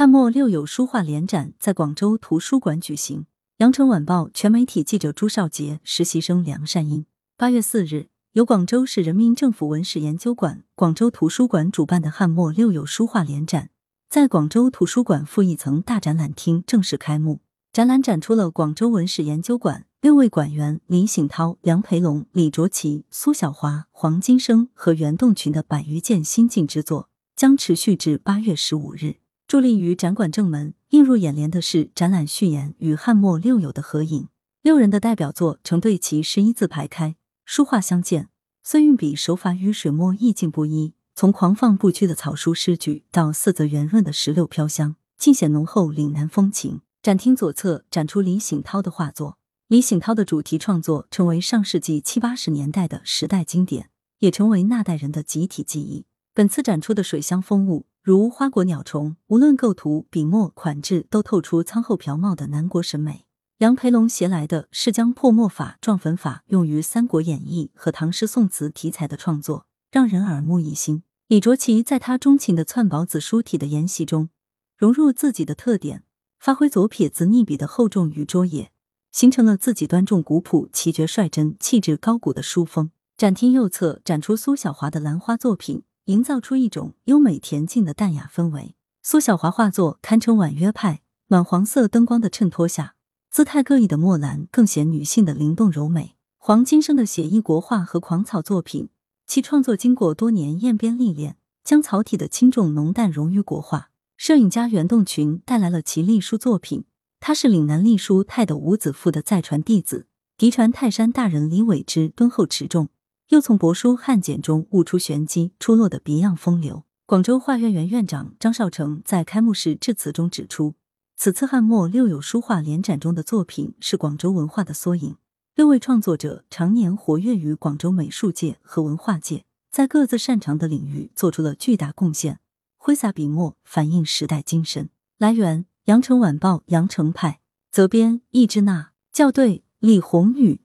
汉末六友书画联展在广州图书馆举行。羊城晚报全媒体记者朱少杰，实习生梁善英。八月四日，由广州市人民政府文史研究馆、广州图书馆主办的汉末六友书画联展，在广州图书馆负一层大展览厅正式开幕。展览展出了广州文史研究馆六位馆员李醒涛、梁培龙、李卓奇、苏小华、黄金生和袁栋群的百余件新晋之作，将持续至八月十五日。伫立于展馆正门，映入眼帘的是展览序言与汉末六友的合影。六人的代表作成对齐十一字排开，书画相间，虽运笔手法与水墨意境不一，从狂放不屈的草书诗句到色泽圆润的石榴飘香，尽显浓厚岭南风情。展厅左侧展出李醒涛的画作，李醒涛的主题创作成为上世纪七八十年代的时代经典，也成为那代人的集体记忆。本次展出的水乡风物。如花果鸟虫，无论构图、笔墨、款质，都透出苍厚朴茂的南国审美。杨培龙携来的是将破墨法、撞粉法用于《三国演义》和唐诗宋词题材的创作，让人耳目一新。李卓奇在他钟情的篡宝子书体的研习中，融入自己的特点，发挥左撇子逆笔的厚重与卓野，形成了自己端重古朴、奇绝率真、气质高古的书风。展厅右侧展出苏小华的兰花作品。营造出一种优美恬静的淡雅氛围。苏小华画作堪称婉约派，暖黄色灯光的衬托下，姿态各异的墨兰更显女性的灵动柔美。黄金生的写意国画和狂草作品，其创作经过多年验编历练，将草体的轻重浓淡融于国画。摄影家袁栋群带来了其隶书作品，他是岭南隶书泰斗伍子赋的再传弟子，嫡传泰山大人李伟之敦厚持重。又从帛书汉简中悟出玄机，出落的别样风流。广州画院原院长张少成在开幕式致辞中指出，此次汉末六友书画联展中的作品是广州文化的缩影。六位创作者常年活跃于广州美术界和文化界，在各自擅长的领域做出了巨大贡献，挥洒笔墨，反映时代精神。来源：羊城晚报羊城派，责编：易之娜，校对：李红宇。